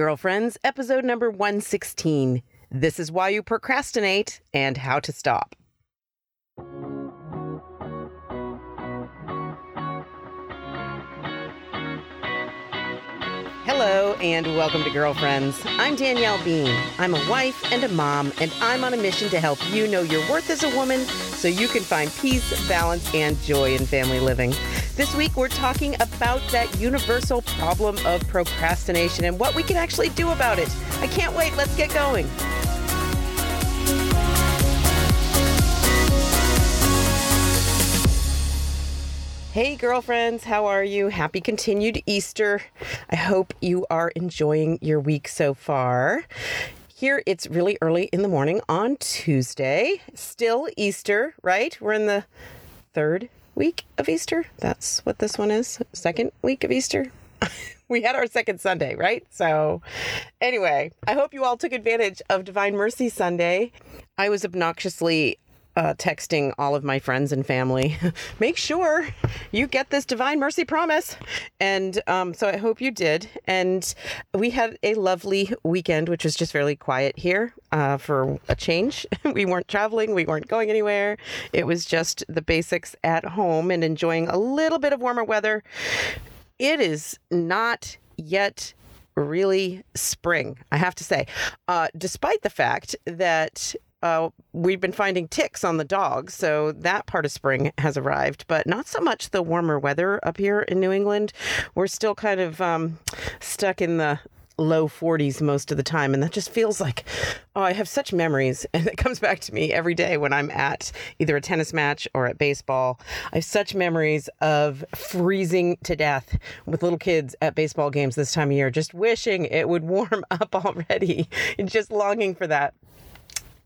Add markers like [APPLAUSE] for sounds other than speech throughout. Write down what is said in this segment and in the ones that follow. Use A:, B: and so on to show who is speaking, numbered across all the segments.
A: Girlfriends, episode number 116. This is why you procrastinate and how to stop. And welcome to Girlfriends. I'm Danielle Bean. I'm a wife and a mom, and I'm on a mission to help you know your worth as a woman so you can find peace, balance, and joy in family living. This week, we're talking about that universal problem of procrastination and what we can actually do about it. I can't wait. Let's get going. Hey, girlfriends, how are you? Happy continued Easter. I hope you are enjoying your week so far. Here, it's really early in the morning on Tuesday. Still Easter, right? We're in the third week of Easter. That's what this one is. Second week of Easter. [LAUGHS] we had our second Sunday, right? So, anyway, I hope you all took advantage of Divine Mercy Sunday. I was obnoxiously uh, texting all of my friends and family, [LAUGHS] make sure you get this divine mercy promise. And um, so I hope you did. And we had a lovely weekend, which was just fairly quiet here uh, for a change. [LAUGHS] we weren't traveling, we weren't going anywhere. It was just the basics at home and enjoying a little bit of warmer weather. It is not yet really spring, I have to say, uh, despite the fact that uh, we've been finding ticks on the dogs, so that part of spring has arrived, but not so much the warmer weather up here in New England. We're still kind of um, stuck in the low 40s most of the time and that just feels like oh i have such memories [LAUGHS] and it comes back to me every day when i'm at either a tennis match or at baseball i have such memories of freezing to death with little kids at baseball games this time of year just wishing it would [LAUGHS] warm up already and just longing for that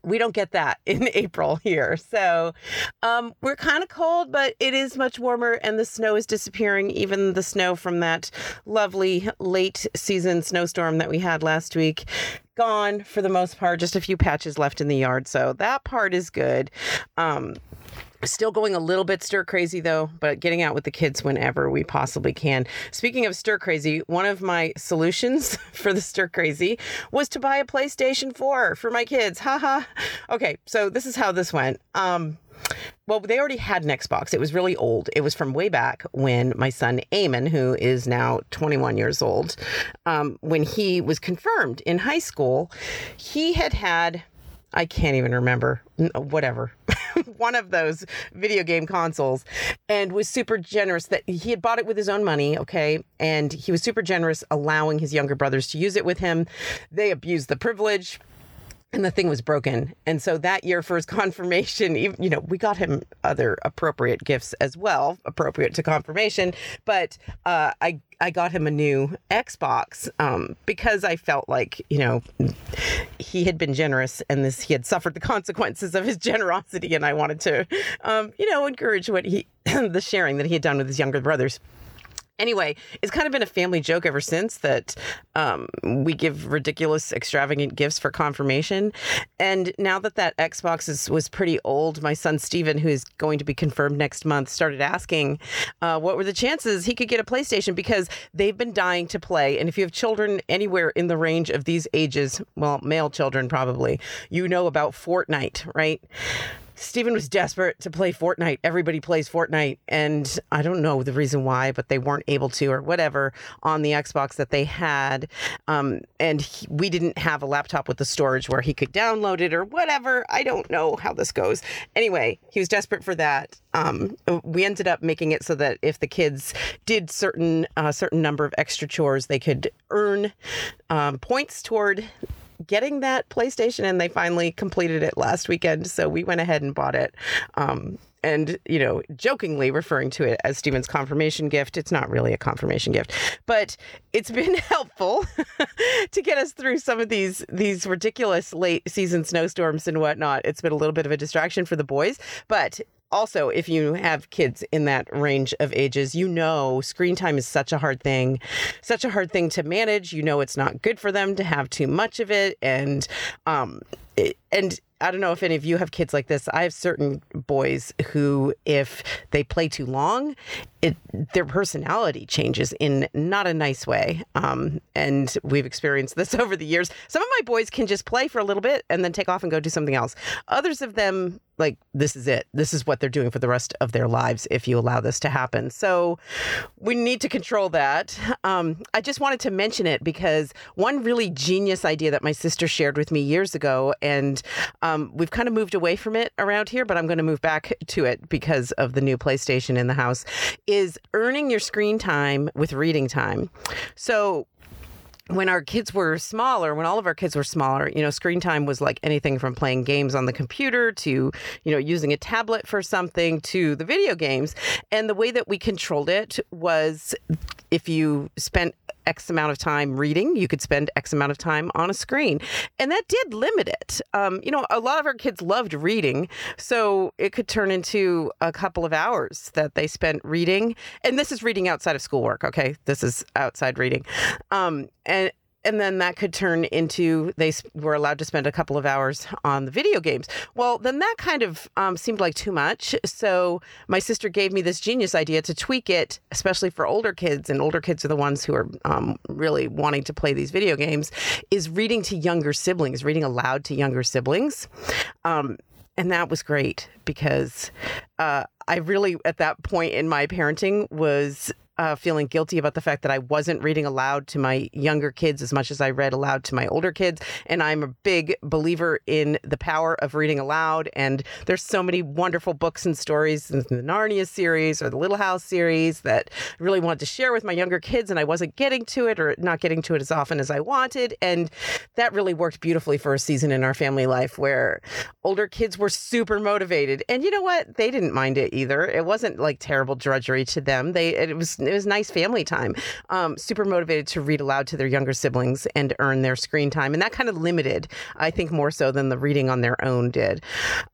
A: we don't get that in [LAUGHS] April here. So um, we're kind of cold, but it is much warmer and the snow is disappearing. Even the snow from that lovely late season snowstorm that we had last week. Gone for the most part, just a few patches left in the yard. So that part is good. Um, Still going a little bit stir crazy though, but getting out with the kids whenever we possibly can. Speaking of stir crazy, one of my solutions [LAUGHS] for the stir crazy was to buy a PlayStation 4 for my kids. Haha. okay, so this is how this went. Um, well, they already had an Xbox. It was really old. It was from way back when my son Eamon, who is now 21 years old, um, when he was confirmed in high school, he had had I can't even remember, whatever, [LAUGHS] [LAUGHS] one of those video game consoles, and was super generous that he had bought it with his own money, okay? And he was super generous allowing his younger brothers to use it with him. They abused the privilege and the thing was broken. And so that year for his [LAUGHS] confirmation, you know, we got him other appropriate gifts as well, appropriate to confirmation. But uh, I I got him a new Xbox um, because I felt like you know he had been generous and this he had suffered the [LAUGHS] consequences of his generosity, and I wanted to um, you know encourage what he [CLEARS THROAT] the sharing that he had done with his younger brothers. Anyway, it's kind of been a family joke ever since that um, we give ridiculous, extravagant gifts for confirmation. And now that that Xbox is, was pretty old, my son Steven, who is going to be confirmed next month, started asking uh, what were the chances he could get a PlayStation because they've been dying to play. And if you have children anywhere in the range of these ages, well, male children probably, you know about Fortnite, right? Steven was desperate to play Fortnite. Everybody plays Fortnite. And I don't know the reason why, but they weren't able to or whatever on the Xbox that they had. Um, and he, we didn't have a laptop with the storage where he could download it or whatever. I don't know how this goes. Anyway, he was desperate for that. Um, we ended up making it so that if the kids did certain a uh, certain number of extra chores, they could earn um, points toward getting that PlayStation, and they finally completed it last weekend. So we went ahead and bought it. Um, and you know jokingly referring to it as Steven's confirmation gift. It's not really a confirmation gift, but it's been [LAUGHS] helpful [LAUGHS] to get us through some of these these ridiculous late season snowstorms and whatnot. It's been a little bit of a distraction for the boys, but also, if you have kids in that range of ages, you know screen time is such a hard thing, such a hard thing to manage. You know it's not good for them to have too much of it. And um, and I don't know if any of you have kids like this. I have certain boys who, if they play too long, it their personality changes in not a nice way. Um, and we've experienced this [LAUGHS] over the years. Some of my boys can just play for a little bit and then take off and go do something else. Others of them, like this is it. This is what they're doing for the rest of their lives if you allow this to happen. So we need to control that. Um, I just wanted to mention it because one really genius idea that my sister shared with me years ago, and um, we've kind of moved away from it around here, but I'm going to move back to it because of the new PlayStation in the house, is earning your screen time with reading time. So when our kids were smaller, when all of our kids were smaller, you know, screen time was like anything from playing games on the computer to, you know, using a tablet for something to the video games. And the way that we controlled it was if you spent X amount of time reading, you could spend X amount of time on a screen. And that did limit it. Um, you know, a lot of our kids loved reading. So it could turn into a couple of hours that they spent reading. And this is reading outside of schoolwork, okay? This is outside reading. Um, and and then that could turn into they were allowed to spend a couple of hours on the video games. Well, then that kind of um, seemed like too much. So my sister gave me this genius idea to tweak it, especially for older kids, and older kids are the ones who are um, really wanting to play these video games. Is reading to younger siblings, reading aloud to younger siblings. Um, and that was great because uh, I really, at that point in my parenting, was uh, feeling guilty about the fact that I wasn't reading aloud to my younger kids as much as I read aloud to my older kids. And I'm a big believer in the power of reading aloud. And there's so many wonderful books and stories in the Narnia series or the Little House series that I really wanted to share with my younger kids. And I wasn't getting to it or not getting to it as often as I wanted. And that really worked beautifully for a season in our family life where older kids were super motivated. And you know what? They didn't mind it either. It wasn't like terrible drudgery to them. They, it was, it was nice family time. Um, super motivated to read aloud to their younger siblings and earn their screen time, and that kind of limited, I think, more so than the reading on their own did.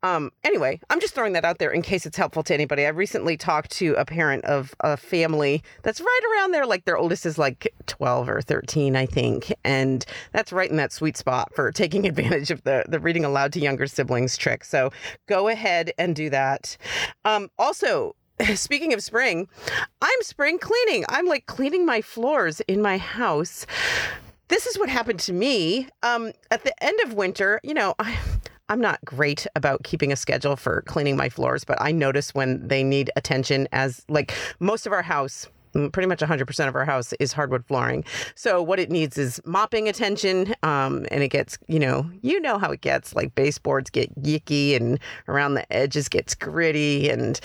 A: Um, anyway, I'm just throwing that out there in case it's helpful to anybody. I recently talked to a parent of a family that's right around there, like their oldest is like 12 or 13, I think, and that's right in that sweet spot for taking [LAUGHS] advantage of the the reading aloud to younger siblings trick. So go ahead and do that. Um, also, [LAUGHS] speaking of spring, I'm spring cleaning. I'm like cleaning my floors in my house. This is what happened to me. Um, at the end of winter, you know, I, I'm not great about keeping a schedule for cleaning my floors, but I notice when they need attention as like most of our house pretty much 100% of our house is hardwood flooring. So what it needs is mopping attention. Um, and it gets, you know, you know how it gets like baseboards get yicky and around the edges gets gritty and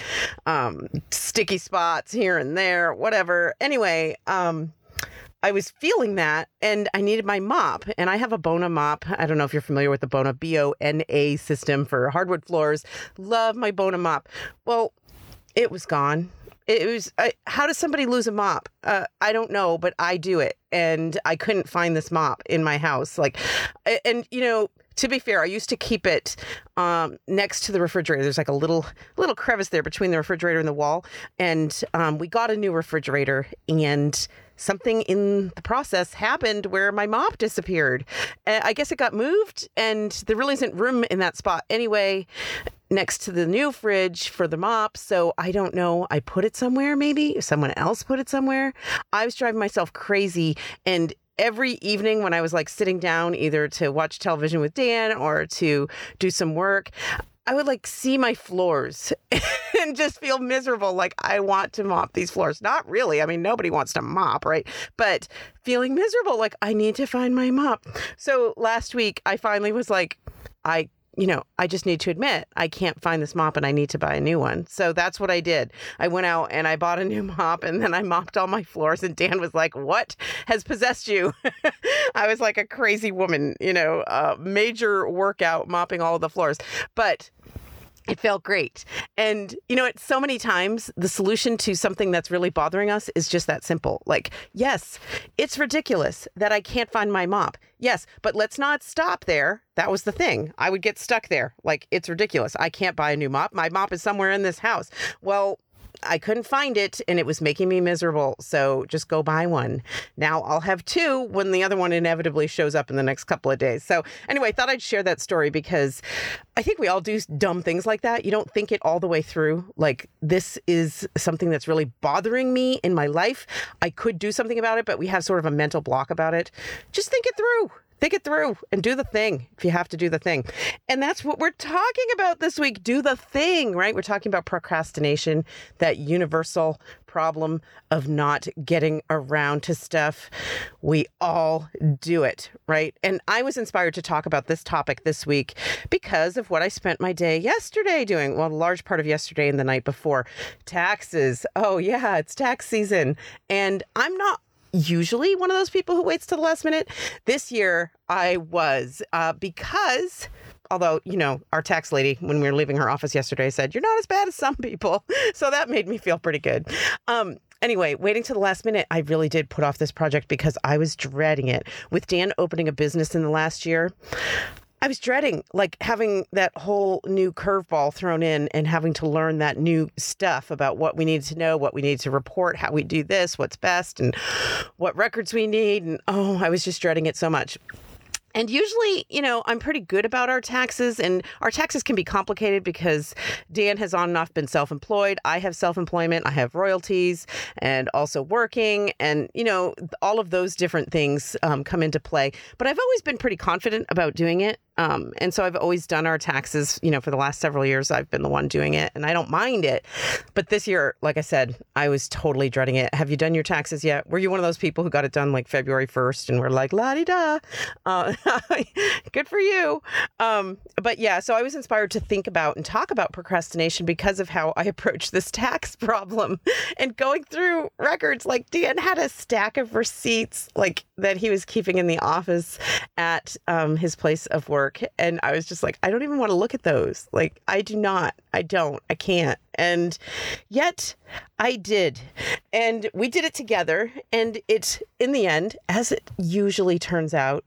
A: um, sticky spots here and there, whatever. Anyway, um, I was feeling that and I needed my mop. And I have a Bona mop. I don't know if you're familiar with the Bona B O N A system for hardwood floors. Love my Bona mop. Well, it was gone it was I, how does somebody lose a mop? Uh, i don't know but i do it and i couldn't find this mop in my house like and you know to be fair i used to keep it um, next to the refrigerator. There's like a little little crevice there between the refrigerator and the wall and um, we got a new refrigerator and something in the process happened where my mop disappeared. I guess it got moved, and there really isn't room in that spot. Anyway next to the new fridge for the mop. So I don't know. I put it somewhere, maybe someone else put it somewhere. I was driving myself crazy. And every evening when I was like sitting down either to watch television with Dan or to do some work, I would like see my floors [LAUGHS] and just feel miserable. Like I want to mop these floors. Not really. I mean, nobody wants to mop, right? But feeling miserable. Like I need to find my mop. So last week, I finally was like, I you know, I just need to admit I can't find this mop and I need to buy a new one. So that's what I did. I went out and I bought a new [LAUGHS] mop and then I mopped all my floors. And Dan was like, What has possessed you? [LAUGHS] I was like a crazy woman, you know, uh, major workout mopping all the floors. But it felt great. And, you know, it's so many times the solution to something that's really bothering us is just that simple. Like, yes, it's ridiculous that I can't find my mop. Yes, but let's not stop there. That was the thing. I would get stuck there. Like, it's ridiculous. I can't buy a new mop. My mop is somewhere in this house. Well, I couldn't find it and it was making me miserable. So just go buy one. Now I'll have two when the other one inevitably shows up in the next couple of days. So anyway, I thought I'd share that story because I think we all do dumb things like that. You don't think it all the way through. Like this is something that's really bothering me in my life. I could do something about it, but we have sort of a mental block about it. Just think it through think it through and do the thing if you have to do the thing. And that's what we're talking about this week. Do the thing, right? We're talking about procrastination, that universal problem of not getting around to stuff. We all do it, right? And I was inspired to talk about this topic this week because of what I spent my day yesterday doing. Well, a large part of yesterday and the night before. Taxes. Oh, yeah, it's tax season. And I'm not usually one of those people who waits to the last minute. This year I was uh, because although you know our tax lady when we were leaving her office yesterday said you're not as bad as some people. [LAUGHS] So that made me feel pretty good. Um, anyway waiting to the last minute i really did put off this project because i was dreading it. With dan opening a business in the last year I was dreading like having that whole new curveball thrown in and having to learn that new stuff about what we need to know, what we need to report, how we do this, what's best, and what records we need. And oh, I was just dreading it so much. And usually, you know, I'm pretty good about our taxes, and our taxes can be complicated because Dan has on and off been self employed. I have self employment, I have royalties, and also working. And, you know, all of those different things um, come into play. But I've always been pretty confident about doing it. Um, and so I've always done our taxes, you know, for the last several years, I've been the one doing it and I don't mind it. But this year, like I said, I was totally dreading it. Have you done your taxes yet? Were you one of those people who got it done like February 1st and were like, la di da? Uh, [LAUGHS] good for you. Um, but yeah, so I was inspired to think about and talk about procrastination because of how I [LAUGHS] approach this tax problem and going through records. Like Dan had a stack of receipts like that he was keeping in the office at um, his place of work work. And I was just like, I don't even want to look at those. Like, I do not. I don't. I can't. And yet I did. And we did it together. And it, in the end, as it usually turns out,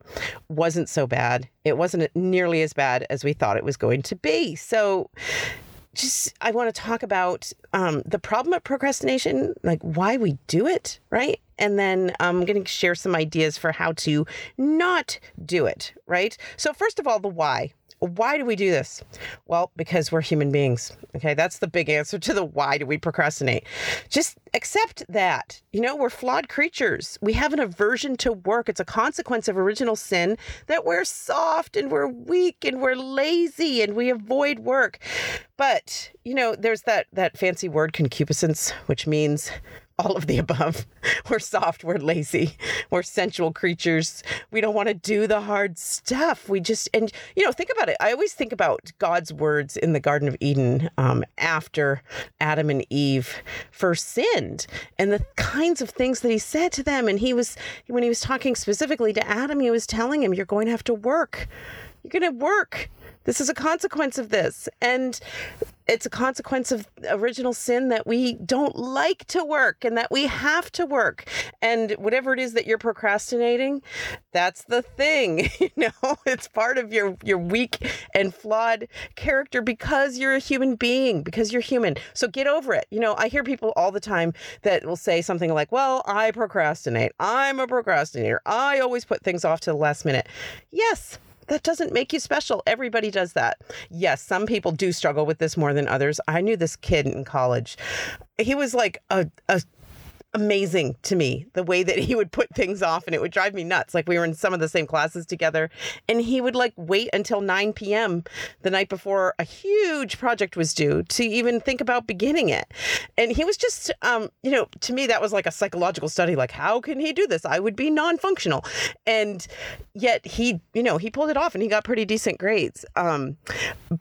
A: wasn't so bad. It wasn't nearly as bad as we thought it was going to be. So, just I want to talk about um, the problem of procrastination, like why we do it, right? And then I'm going to share some ideas for how to not do it, right? So, first of all, the why. Why do we do this? Well, because we're human beings. Okay, that's the big answer to the why do we procrastinate. Just accept that. You know, we're flawed creatures. We have an aversion to work. It's a consequence of original sin that we're soft and we're weak and we're lazy and we avoid work. But, you know, there's that that fancy word concupiscence, which means all of the above. [LAUGHS] We're soft, we're lazy, we're sensual creatures. We don't want to do the hard stuff. We just, and you know, think about it. I always think about God's words in the Garden of Eden um, after Adam and Eve first sinned and the kinds of things that he said to them. And he was, when he was talking specifically to Adam, he was telling him, You're going to have to work. You're going to work this is a consequence of this. And it's a consequence of original sin that we don't like to work and that we have to work. And whatever it is that you're procrastinating, that's the thing. [LAUGHS] You know, it's part of your your weak and flawed character because you're a human being, because you're human. So get over it. You know, I hear people all the time that will say something like, "Well, I procrastinate. I'm a procrastinator. I always put things off to the last minute." Yes, that doesn't make you special. Everybody does that. Yes, some people do struggle with this more than others. I knew this kid in college. He was like a, a amazing to me the way that he would put things off and it would drive me nuts. Like we were in some of the same classes together and he would like wait until 9 p.m the night before a huge project was due to even think about beginning it. And he was just um you know to me that was like a psychological study. Like how can he do this? I would be non-functional. And yet he you know he pulled it off and he got pretty decent grades. Um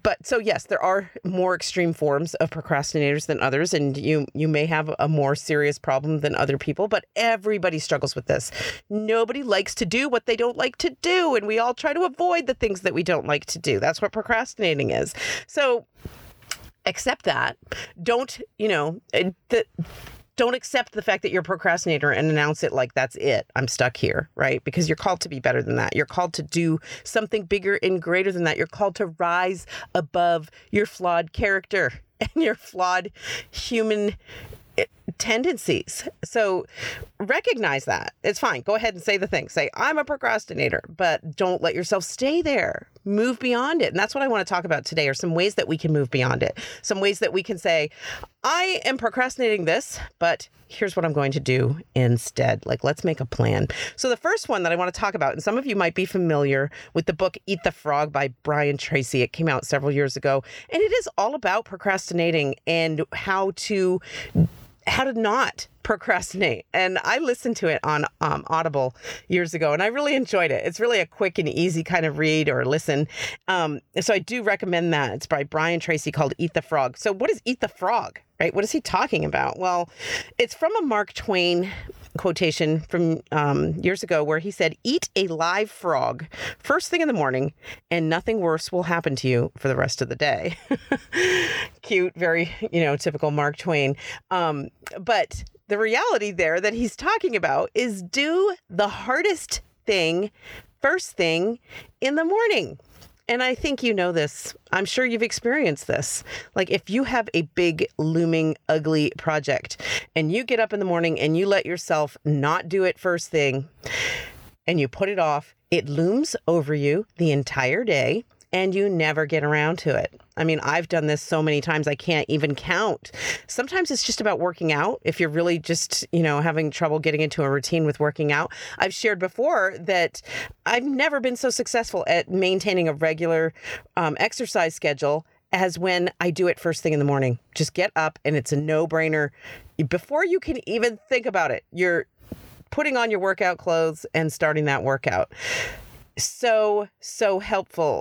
A: but so yes there are more extreme forms of procrastinators than others and you you may have a more serious problem than other people, but everybody struggles with this. Nobody likes to do what they don't like to do, and we all try to avoid the things that we don't like to do. That's what procrastinating is. So accept that. Don't, you know, eh, the don't accept the fact that you're a procrastinator and announce it like that's it. I'm stuck here, right? Because you're called to be better than that. You're called to do something bigger and greater than that. You're called to rise above your flawed character [LAUGHS] and your flawed human eh, tendencies. So recognize that. It's fine. Go ahead and say the thing. Say, I'm a procrastinator, but don't let yourself stay there. Move beyond it. And that's what I want to talk about today are some ways that we can move beyond it. Some ways that we can say, I am procrastinating this, but here's what I'm going to do instead. Like, let's make a plan. So, the first one that I want to talk about, and some of you might be familiar with the book Eat the Frog by Brian Tracy. It came out several years ago, and it is all about procrastinating and how to how to not procrastinate. And I listened to it on um, Audible years ago, and I really enjoyed it. It's really a quick and easy kind of read or listen. Um, so I do recommend that. It's by Brian Tracy called Eat the Frog. So, what is Eat the Frog? Right? What is he talking about? Well, it's from a Mark Twain quotation from um, years ago where he said, Eat a live frog first thing in the morning, and nothing worse will happen to you for the rest of the day. [LAUGHS] Cute, very, you know, typical Mark Twain. Um, but the reality there that he's talking about is do the hardest thing first thing in the morning. And I think you know this. I'm sure you've experienced this. Like if you have a big, looming, ugly project and you get up in the morning and you let yourself not do it first thing and you put it off, it looms over you the entire day and you never get around to it. I mean, I've done this so many times I can't even count. Sometimes it's just about working out. If you're really just, you know, having trouble getting into a routine with working out, I've shared before that I've never been so successful at maintaining a regular um, exercise schedule as when I do it first thing in the morning. Just get up and it's a no brainer. Before you can even think about it, you're putting on your workout clothes and starting that workout so so helpful